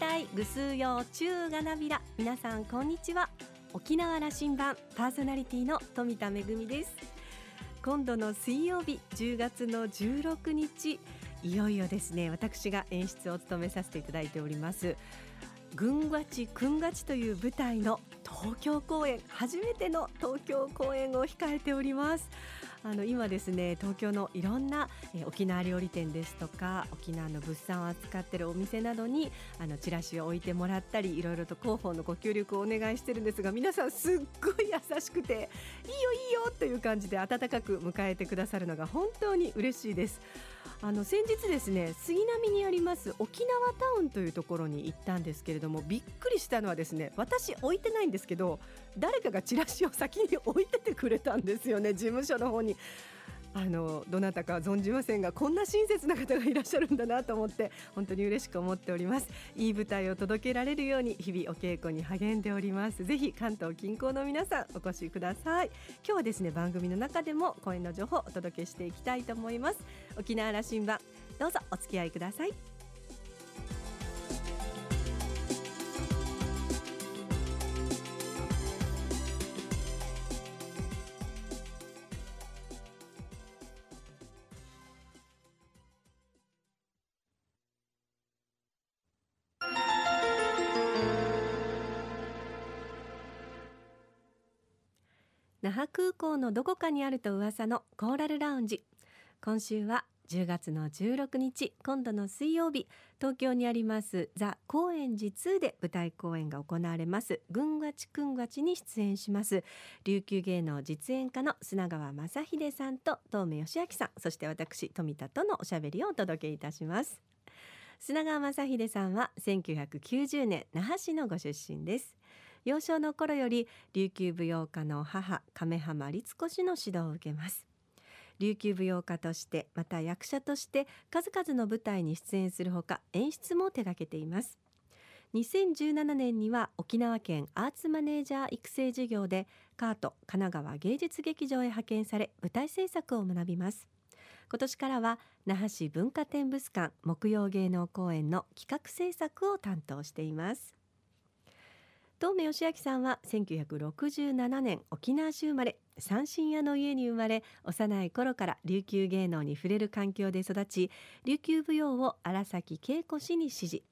隊ぐすうよう中がなびら。皆さんこんにちは。沖縄羅針盤パーソナリティの富田恵です。今度の水曜日10月の16日いよいよですね。私が演出を務めさせていただいております。軍がちくんがちという舞台の東京公演初めての東京公演を控えております。あの今ですね東京のいろんな、え沖縄料理店ですとか沖縄の物産を扱ってるお店などにあのチラシを置いてもらったりいろいろと広報のご協力をお願いしてるんですが皆さんすっごい優しくていいよいいよという感じで温かく迎えてくださるのが本当に嬉しいです。あの先日ですね杉並にあります沖縄タウンというところに行ったんですけれどもびっくりしたのはですね私置いてないんですけど誰かがチラシを先に置いててくれたんですよね事務所の方に。あのどなたか存じませんがこんな親切な方がいらっしゃるんだなと思って本当に嬉しく思っております。いい舞台を届けられるように日々お稽古に励んでおります。ぜひ関東近郊の皆さんお越しください。今日はですね番組の中でも公演の情報をお届けしていきたいと思います。沖縄羅針盤どうぞお付き合いください。那覇空港のどこかにあると噂のコーラルラウンジ。今週は10月の16日今度の水曜日東京にありますザ・高円寺2で舞台公演が行われます。軍がちくんがちに出演します。琉球芸能実演家の砂川正秀さんと東目義明さん。そして私富田とのおしゃべりをお届けいたします。砂川正秀さんは1990年那覇市のご出身です。幼少の頃より琉球舞踊家の母亀浜律子氏の指導を受けます。琉球舞踊家としてまた役者として数々の舞台に出演するほか演出も手掛けています。2017年には沖縄県アーツマネージャー育成事業でカート神奈川芸術劇場へ派遣され舞台制作を学びます。今年からは那覇市文化展物館木曜芸能公演の企画制作を担当しています。東目義明さんは1967年沖縄市生まれ三振屋の家に生まれ幼い頃から琉球芸能に触れる環境で育ち琉球舞踊を荒崎恵子氏に師事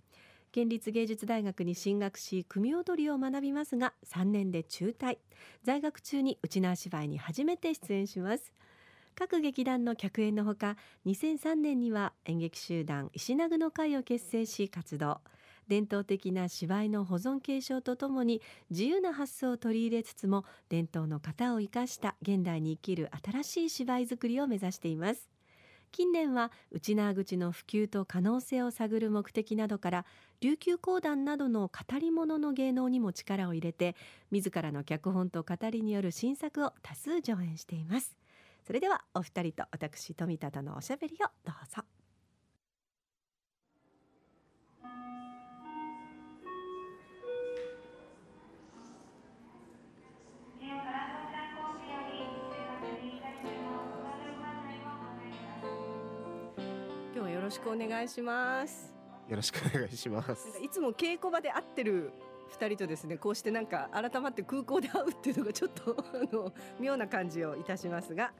県立芸術大学に進学し組踊りを学びますが3年で中退。在学中に内縄芝居に初めて出演します。各劇団の客演のほか2003年には演劇集団石名具の会を結成し活動。伝統的な芝居の保存継承とともに自由な発想を取り入れつつも伝統の型を生かした現代に生きる新しい芝居作りを目指しています。近年は内縄口の普及と可能性を探る目的などから琉球講談などの語り物の芸能にも力を入れて自らの脚本と語りによる新作を多数上演しています。それではお二人と私富田とのおしゃべりをどうぞ。しくお願いします。よろしくお願いします。いつも稽古場で会ってる二人とですねこうしてなんか改まって空港で会うっていうのがちょっと あの妙な感じをいたしますが、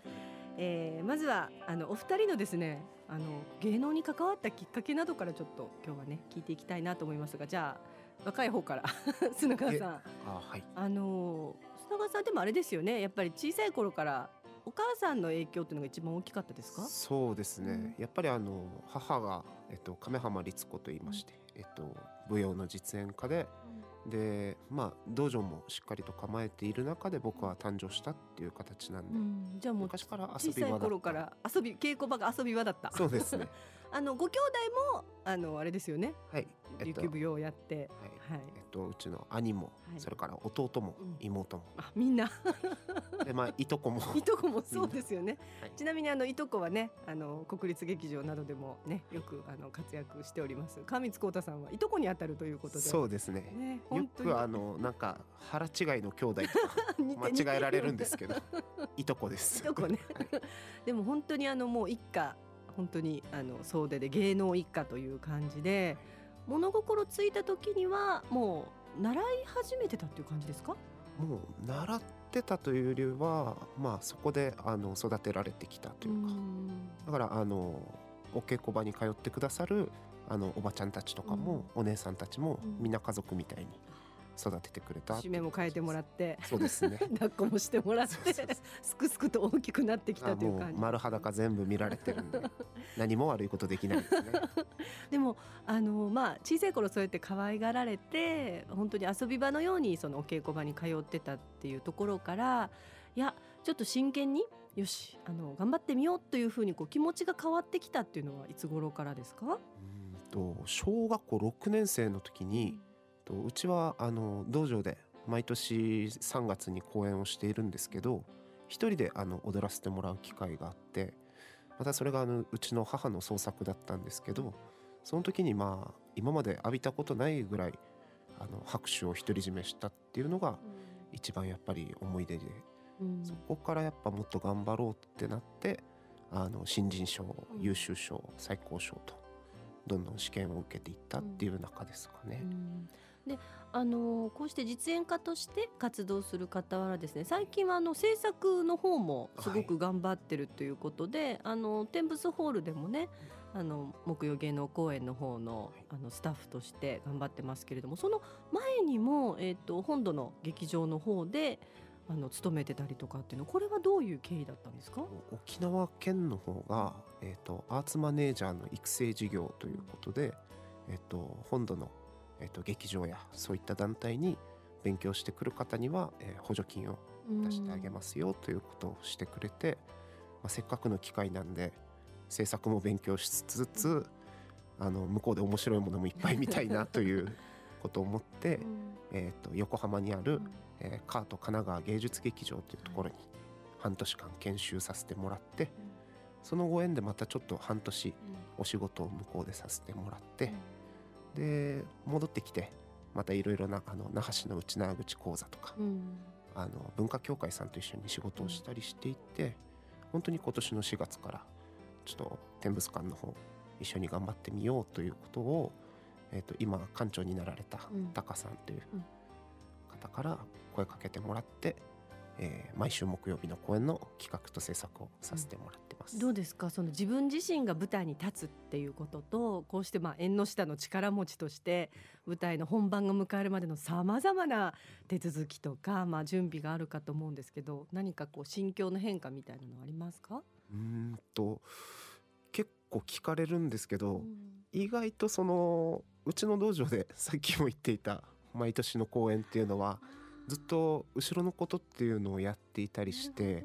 えー、まずはあのお二人のですねあの芸能に関わったきっかけなどからちょっと今日はね聞いていきたいなと思いますが。じゃあ若い方から 砂川さん。あ、はい、あの砂川さんでもあれですよね。やっぱり小さい頃からお母さんの影響っていうのが一番大きかったですか？そうですね、やっぱりあの母が、えっと、亀浜律子と言いまして、えっと、舞踊の実演家で、でまあ道場もしっかりと構えている中で僕は誕生したっていう形なんで、うん、じゃあもう昔から遊び場だった。頃から遊び稽古場が遊び場だった。そうですね あのご兄弟もあのあれですよね。はい。琉球舞踊をやって、はい、えっとうちの兄も、それから弟も、妹も、あみんな。でまあいとこも。いとこもそうですよね、ちなみにあのいとこはねあの国立劇場などでもねよくあの活躍しております。川光光太さんはいとこにあたるということで。そうですね。ねよくあのなんか腹違いの兄弟と 間違えられるんですけど。いとこです。いとこね、でも本当にあのもう一家本当にあの総出で芸能一家という感じで物心ついた時にはもう習い始めてたっていう感じですか？もう習ってたというよりはまあそこであの育てられてきたというか。だからあのお稽古場に通ってくださるあのおばちゃんたちとかも、お姉さんたちもみんな家族みたいに育ててくれた締めも変えてもらって。そうですね。抱っこもしてもらってすくすくと大きくなってきたという感じ。丸裸全部見られてるんで 何も悪いことできないですね。でもあのまあ小さい頃そうやって可愛がられて本当に遊び場のようにそのお稽古場に通ってたっていうところからいやちょっと真剣によしあの頑張ってみようというふうにこう気持ちが変わってきたっていうのはいつ頃からですか？うんと小学校6年生の時に、とうちはあの道場で毎年3月に公演をしているんですけど一人であの踊らせてもらう機会があってまたそれがあのうちの母の創作だったんですけどその時にまあ今まで浴びたことないぐらいあの拍手を独り占めしたっていうのが一番やっぱり思い出で、うん、そこからやっぱもっと頑張ろうってなってあの新人賞優秀賞最高賞とどんどん試験を受けていったっていう中ですかね。うんであのこうして実演家として活動する傍らですね最近はあの制作の方もすごく頑張ってるということで、はい、あの天仏ホールでもねあの木曜芸能公演の方のあのスタッフとして頑張ってますけれどもその前にも、えーと、本土の劇場の方であの勤めてたりとかっていうのこれはどういう経緯だったんですか？沖縄県の方が、えーと、アーツマネージャーの育成事業ということで、えーと本土のえーと、劇場やそういった団体に勉強してくる方には、えー、補助金を出してあげますよということをしてくれて、まあ、せっかくの機会なんで制作も勉強しつつあの向こうで面白いものもいっぱい見たいなという ことを思って、えーと、横浜にある、えー、カート神奈川芸術劇場というところに半年間研修させてもらって、そのご縁でまたちょっと半年お仕事を向こうでさせてもらって。で戻ってきてまたいろいろなあの那覇市の内縄口講座とか、うん、あの文化協会さんと一緒に仕事をしたりしていて、うん、本当に今年の4月からちょっと天物館の方一緒に頑張ってみようということを、えー、と今館長になられたタカさんという方から声かけてもらって、えー、毎週木曜日の公演の企画と制作をさせてもらってます。どうですか？その自分自身が舞台に立つっていうこととこうしてまあ縁の下の力持ちとして舞台の本番が迎えるまでのさまざまな手続きとか、まあ、準備があるかと思うんですけど何かこう心境の変化みたいなのありますか？うんと結構聞かれるんですけど、うん、意外とそのうちの道場でさっきも言っていた毎年の公演っていうのはずっと後ろのことっていうのをやっていたりして。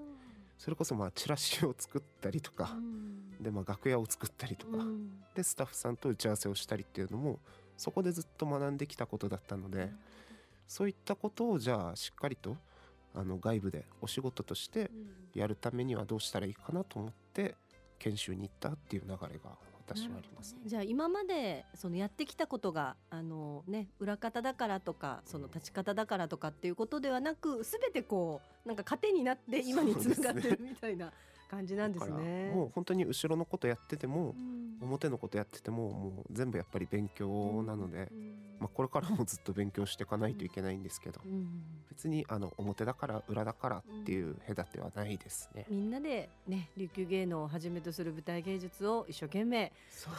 それこそまあチラシを作ったりとか、うん、でまあ楽屋を作ったりとか、うん、でスタッフさんと打ち合わせをしたりっていうのもそこでずっと学んできたことだったので、そういったことをじゃあしっかりとあの外部でお仕事としてやるためにはどうしたらいいかなと思って研修に行ったっていう流れが私はあります、ね、じゃあ今までそのやってきたことがあのね裏方だからとかその立ち方だからとかっていうことではなくすべてこうなんか糧になって今につながってるみたいな。感じなんですね。もう本当に後ろのことやってても、うん、表のことやっててももう全部やっぱり勉強なので、うん、まあ、これからもずっと勉強していかないといけないんですけど、うん、別にあの表だから裏だからっていう隔てはないですね。みんなでね琉球芸能をはじめとする舞台芸術を一生懸命ね、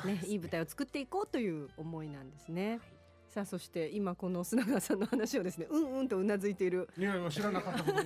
ね、いい舞台を作っていこうという思いなんですね。はい。さあそして今この砂川さんの話をですねうんうんとうなずいている。いやいや知らなかったこと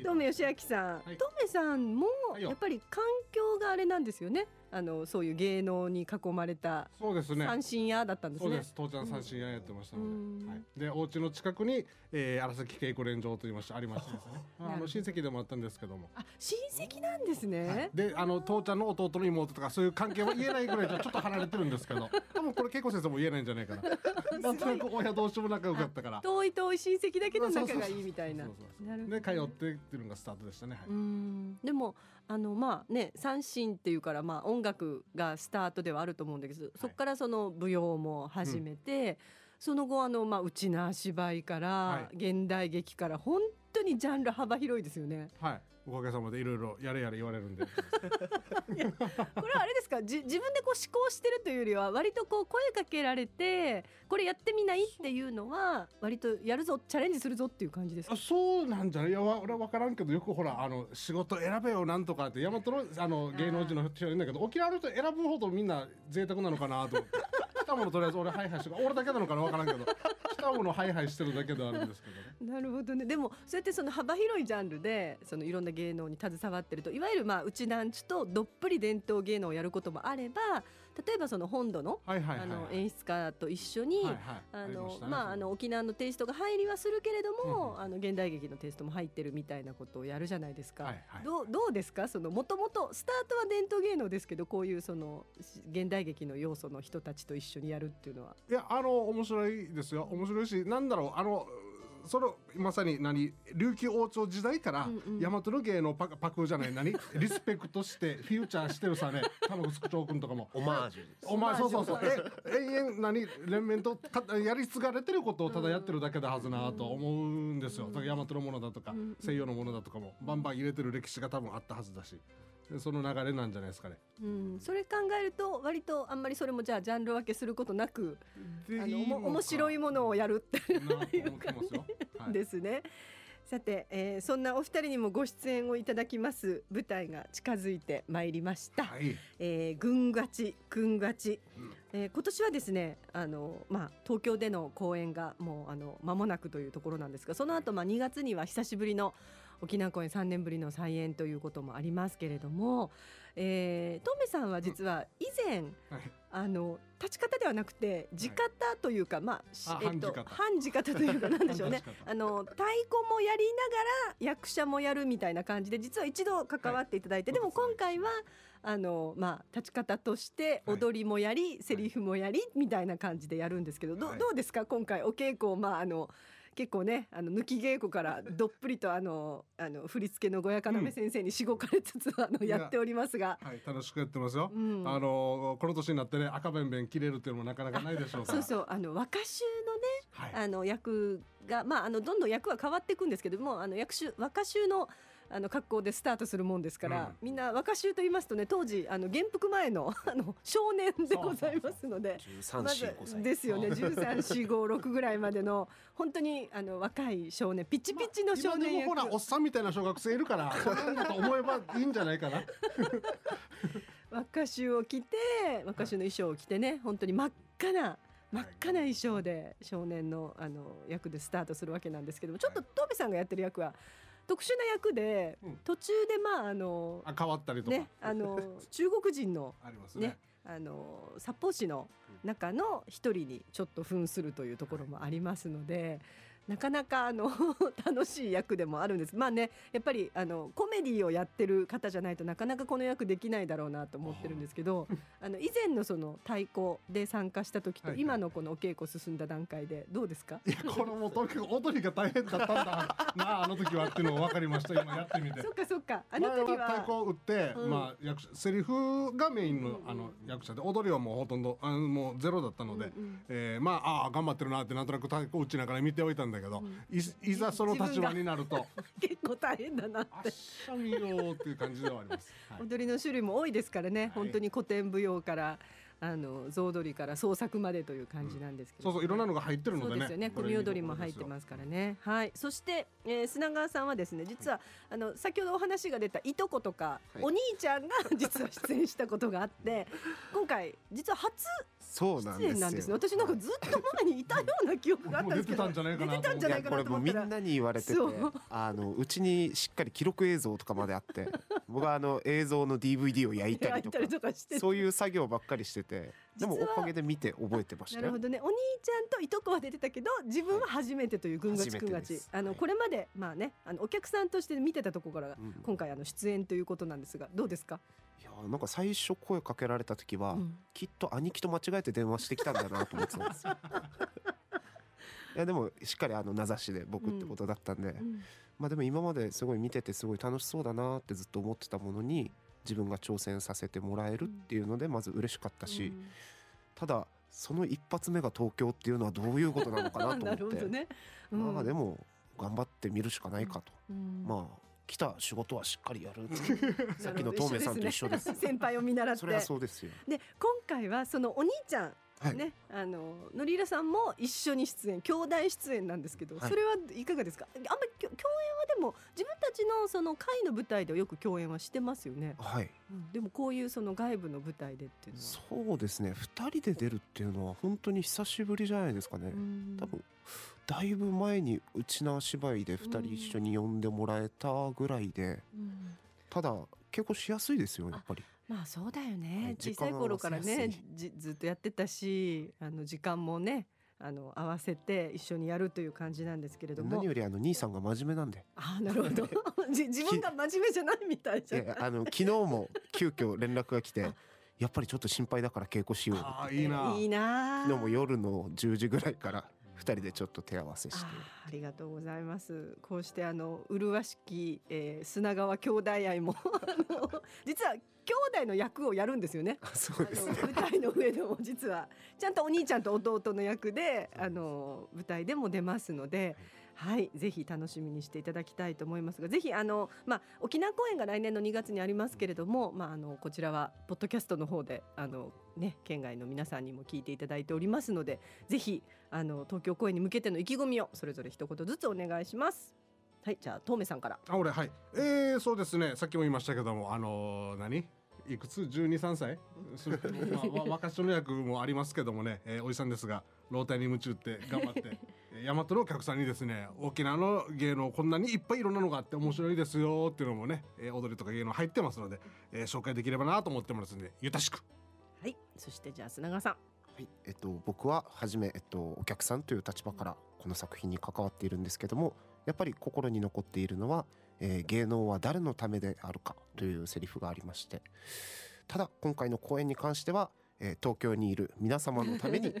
トメ義明さん、はい、トメさんもやっぱり環境があれなんですよねあのそういう芸能に囲まれたそうですね。三振屋だったんですね。そうです。父ちゃん三振屋やってましたので、うん。はい、でお家の近くに、えー、荒崎稽古連場と言いましてありましてですね。あの親戚でもあったんですけども。あ親戚なんですね、はい、であの父ちゃんの弟の妹とかそういう関係は言えないぐらいじゃちょっと離れてるんですけど。多分これ稽古先生も言えないんじゃないかな。なんとなく親同士も仲良かったから。遠い遠い親戚だけど仲がいいみたいな。で通ってっていうのがスタートでしたね、はい、うん。でもあのまあね三振っていうからまあ音楽がスタートではあると思うんだけど、そこからその舞踊も始めて、うん、その後あのまあうちな芝居から、現代劇から本当にジャンル幅広いですよね。はい。おかげさまでいろいろやれやれ言われるんで。これはあれですか？じ自分でこう思考してるというよりは割とこう声かけられてこれやってみないっていうのは割とやるぞチャレンジするぞっていう感じですか？あそうなんじゃない？いやわ俺は分からんけどよくほらあの仕事選べよなんとかって大和のあの芸能人の人いるんだけど沖縄の人選ぶほどみんな贅沢なのかなと思って。来たものとりあえず俺ハイハイして俺だけなのかな分からんけど来たものハイハイしてるだけであるんですけどね。なるほどね。でもそうやってその幅広いジャンルでそのいろんな芸能に携わってるといわゆるまあうちなんちとどっぷり伝統芸能をやることもあれば例えばその本土のあの演出家と一緒に、沖縄のテイストが入りはするけれども、あの現代劇のテイストも入ってるみたいなことをやるじゃないですか。どうどうですか？そのもともとスタートは伝統芸能ですけどこういうそのし現代劇の要素の人たちと一緒にやるっていうのは。いやあの面白いですよ。面白いしなんだろうあのそのまさに何琉球王朝時代から大和の芸のパパクじゃない何？リスペクトしてフューチャーしてるさね玉城長君とかも。オマージュです。お前そうそうそう。え延々何？連綿とかやり継がれてることをただやってるだけだはずなと思うんですよ、だから大和のものだとか、うん。西洋のものだとかもバンバン入れてる歴史が多分あったはずだし。でその流れなんじゃないですかね。うん、それ考えると割とあんまりそれもじゃあジャンル分けすることなくであの面白いもものをやるってなと思ってますよ。はいですね。さて、えーそんなお二人にもご出演をいただきます舞台が近づいてまいりました。はい、えー、軍勝ち軍勝ち、うんえー今年はですねあの、まあ、東京での公演がもうあの間もなくというところなんですがその後、まあ2月には久しぶりの沖縄公演3年ぶりの再演ということもありますけれども、えー、トメさんは実は以前、はい。あの立ち方ではなくて地方というか、まあしあえっと半地方。というかなんでしょうね。あの太鼓もやりながら役者もやるみたいな感じで実は一度関わっていただいて、はい。でも今回はあのまあ立ち方としてはい。踊りもやり、セリフもやりみたいな感じでやるんですけど、どはい。どうですか？今回お稽古をまああの結構ねあの抜き稽古から どっぷりとあのあの振り付けの小屋要先生にしごかれつつ、あのいややっておりますが。はい、楽しくやってますよ。うんあのこの年になってね赤べんべん切れるっていうのもなかなかないでしょう。そうそうあの若衆のねはい。あの役がまああのどんどん役は変わっていくんですけどもあの役衆若衆のあの格好でスタートするもんですから、うんみんな若衆と言いますとね当時あの元服前の あの少年でございますので。13まず歳5歳ですよねそう13、4、5、6ぐらいまでの本当にあの若い少年ピチピチの少年役、今でもほらおっさんみたいな小学生いるから、そんなんだと思えばいいんじゃないかな。若衆を着て若衆の衣装を着てね本当に真っ赤な真っ赤な衣装で少年のあの役でスタートするわけなんですけどもちょっとトベさんがやってる役は特殊な役で、うん途中でまああのあ変わったりとか。ねあの 中国人のありますね。ねあの札幌市の中の一人にちょっと扮するというところもありますので。なかなかあの 楽しい役でもあるんです。まあね、やっぱりあのコメディをやってる方じゃないとなかなかこの役できないだろうなと思ってるんですけど、あ の以前のその太鼓で参加した時とはいはい。今のこのお稽古進んだ段階でどうですか？いやこれもうとにかく踊りが大変だったんだな。ああの時はっていうのが分かりました。今やってみて。そっかそっか。あの時前は太鼓はを打って、うん。まあ役者セリフがメインの,、あの役者で踊りはもうほとんどあのもうゼロだったので、うんうん。えーまあああ頑張ってるなってなんとなく太鼓打ちながら見ておいたんだけど、いいざその立場になると。結構大変だなっ。て。しゃみよーっていう感じではあります。はい。踊りの種類も多いですからね、い。本当に古典舞踊からあの象踊りから創作までという感じなんですけど、そうそういろんなのが入ってるのでね。そうですよね。組踊りも入ってますからね。はい。そして、えー、砂川さんはですね実は、あの先ほどお話が出たいとことか、はい。お兄ちゃんが実は出演したことがあって 今回実は初そうなん出ですね。私なんかずっと前にいたような記憶があったんですけど。出てたんじゃないかなと思って。これもうみんなに言われててあのうちにしっかり記録映像とかまであって 僕はあの映像の DVD を焼いたりとか焼いたりとかしてそういう作業ばっかりしててでもおかげで見て覚えてましたよ。なるほどねお兄ちゃんといとこは出てたけど自分は初めてという軍勝ち軍勝ち。初めてです。あのはい。これまでまあねあのお客さんとして見てたところからうん。今回あの出演ということなんですがどうですか、いやなんか最初声かけられた時は、うん。きっと兄貴と間違えて電話してきたんだなと思ってたんですよ。いやでもしっかりあの名指しで僕ってことだったんで、うん。まあでも今まですごい見ててすごい楽しそうだなってずっと思ってたものに自分が挑戦させてもらえるっていうのでまず嬉しかったし、うん。ただその一発目が東京っていうのはどういうことなのかなと思なって。るほどね、うん。まあでも頑張ってみるしかないかと、うん。まあ来た仕事はしっかりやる。さっきの東明さんと一緒です。先輩を見習って。それはそうですよ。で今回はそのお兄ちゃんはい。ね、あののりらさんも一緒に出演兄弟出演なんですけど、はい。それはいかがですか？あんまりきょ共演はでも自分のその会の舞台ではよく共演はしてますよね、はい。うん。でもこういうその外部の舞台でっていうのは。そうですね。二人で出るっていうのは本当に久しぶりじゃないですかね、うん。多分だいぶ前にうちな芝居で2人一緒に呼んでもらえたぐらいでうん。ただ結構しやすいですよやっぱり。まあそうだよね、はい小さい頃からねずっとやってたしあの時間もねあの合わせて一緒にやるという感じなんですけれども。何よりあの兄さんが真面目なんで。あなるほど。じ自分が真面目じゃないみたいじゃあの昨日も急遽連絡が来てあ。やっぱりちょっと心配だから稽古しようあーいいな。いいな昨日も夜の10時ぐらいから2人でちょっと手合わせしてありがとうございます。こうしてあの麗しき、えー、砂川兄弟愛も 実は兄弟の役をやるんですよね。あそうですね舞台の上でも実はちゃんとお兄ちゃんと弟の役であの舞台でも出ますので。はい、ぜひ楽しみにしていただきたいと思いますが、ぜひあのまあ沖縄公演が来年の2月にありますけれども、まああのこちらはポッドキャストの方であのね県外の皆さんにも聞いていただいておりますので、ぜひあの東京公演に向けての意気込みをそれぞれ一言ずつお願いします。はい、じゃあ遠目さんから。あ俺はい。えー、そうですね。さっきも言いましたけどもあのー何？いくつ？123歳す まあわ若者の役もありますけどもね、えーおじさんですが老体に夢中って頑張ってえー大和のお客さんにですね沖縄の芸能こんなにいっぱいいろんなのがあって面白いですよっていうのもね、えー踊りとか芸能入ってますので、えー紹介できればなと思ってますんでゆたしく。はい、そしてじゃあ砂川さん。はい。えっと、僕は初め、えっと、お客さんという立場からこの作品に関わっているんですけどもやっぱり心に残っているのは、えー芸能は誰のためであるかというセリフがありましてただ今回の公演に関しては、えー東京にいる皆様のために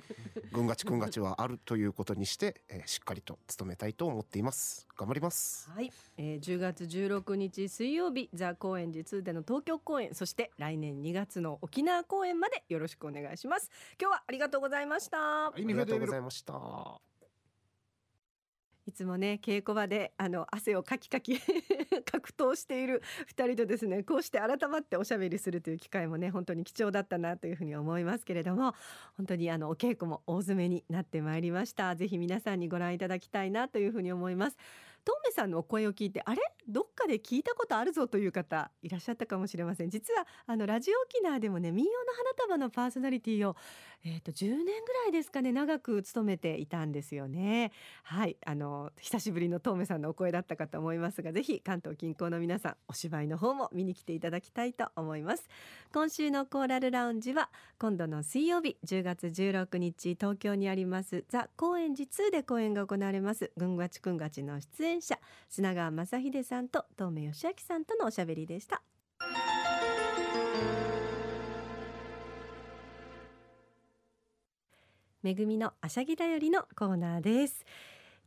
ぐんがちくんがちはあるということにして、えーしっかりと務めたいと思っています。頑張ります。はい、えー、10月16日水曜日ザ高円寺2での東京公演そして来年2月の沖縄公演までよろしくお願いします。今日はありがとうございました。はいありがとうございましたいつもね稽古場であの汗をかきかき 格闘している二人とですねこうして改まっておしゃべりするという機会もね本当に貴重だったなというふうに思いますけれども本当にあのお稽古も大詰めになってまいりました。ぜひ皆さんにご覧いただきたいなというふうに思います。トメさんのお声を聞いてあれ？どっかで聞いたことあるぞという方いらっしゃったかもしれません。実はあのラジオ沖縄でもね民謡の花束のパーソナリティをえー、と10年ぐらいですかね長く務めていたんですよね。はい。あの久しぶりのトメさんのお声だったかと思いますがぜひ関東近郊の皆さんお芝居の方も見に来ていただきたいと思います。今週のコーラルラウンジは今度の水曜日10月16日東京にありますザ高円寺2で公演が行われますぐんがちくんがちの出演者砂川正秀さんと東明義明さんとのおしゃべりでした。恵みのあしゃぎだよりのコーナーです。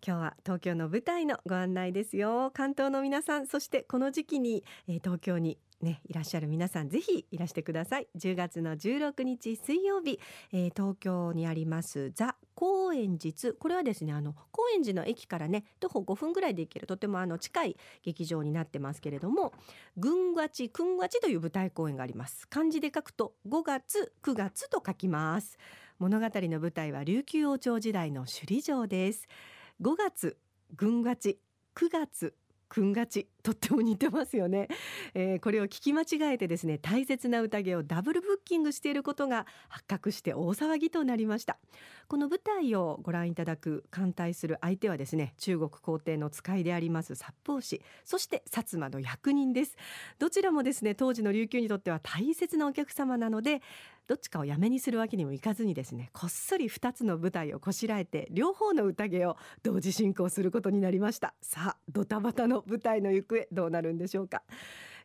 今日は東京の舞台のご案内ですよ。関東の皆さんそしてこの時期に、えー東京にね、いらっしゃる皆さんぜひいらしてください。10月の16日水曜日、えー東京にありますザ高円寺。これはですねあの高円寺の駅からね徒歩5分ぐらいで行けるとてもあの近い劇場になってますけれどもぐんがちくんがちという舞台公演があります。漢字で書くと5月9月と書きます。物語の舞台は琉球王朝時代の首里城です。5月ぐんがち9月くんがちとっても似てますよね、えーこれを聞き間違えてですね大切な宴をダブルブッキングしていることが発覚して大騒ぎとなりました。この舞台をご覧いただく艦隊する相手はですね中国皇帝の使いであります殺法師そして薩摩の役人です。どちらもですね当時の琉球にとっては大切なお客様なのでどっちかをやめにするわけにもいかずにですねこっそり2つの舞台をこしらえて両方の宴を同時進行することになりました。さあドタバタの舞台の行方どうなるんでしょうか、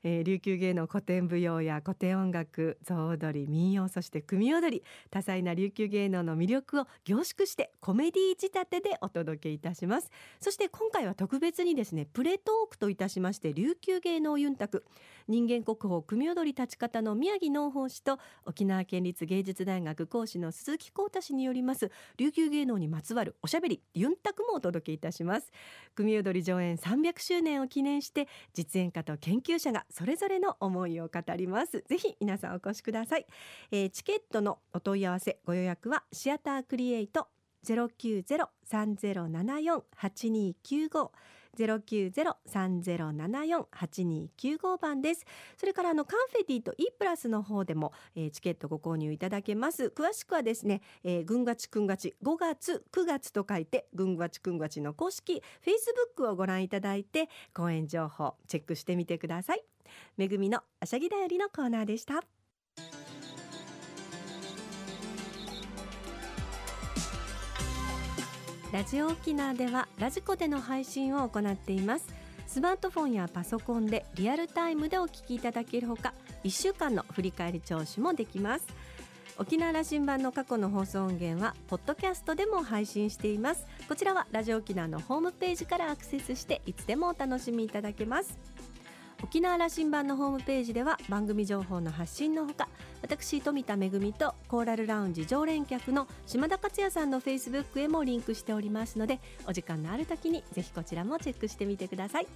えー、琉球芸能古典舞踊や古典音楽象踊り民謡そして組踊り多彩な琉球芸能の魅力を凝縮してコメディ仕立てでお届けいたします。そして今回は特別にですねプレトークといたしまして琉球芸能ユンタク人間国宝組踊り立ち方の宮城農法師と沖縄県立芸術大学講師の鈴木浩太氏によります琉球芸能にまつわるおしゃべりユンタクもお届けいたします。組踊り上演300周年を記念して実演家と研究者がそれぞれの思いを語ります。ぜひ皆さんお越しください、えー、チケットのお問い合わせご予約はシアタークリエイト090-3074-8295ゼロ九ゼロ三ゼロ七四八二九五番です。それからあのカンフェティと E プラスの方でも、えー、チケットご購入いただけます。詳しくはですね、えー、ぐんがちくんがち5月9月と書いてぐんがちくんがちの公式フェイスブックをご覧いただいて公演情報チェックしてみてください。めぐみのあしゃぎだよりのコーナーでした。ラジオ沖縄ではラジコでの配信を行っています。スマートフォンやパソコンでリアルタイムでお聞きいただけるほか1週間の振り返り聴取もできます。沖縄羅針盤の過去の放送音源はポッドキャストでも配信しています。こちらはラジオ沖縄のホームページからアクセスしていつでもお楽しみいただけます。沖縄羅針盤のホームページでは番組情報の発信のほか私富田恵とコーラルラウンジ常連客の島田克也さんのフェイスブックへもリンクしておりますのでお時間のある時にぜひこちらもチェックしてみてください。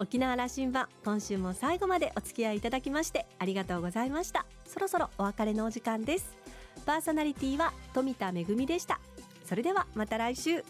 沖縄羅針盤今週も最後までお付き合いいただきましてありがとうございました。そろそろお別れのお時間です。パーソナリティは富田恵でした。それではまた来週。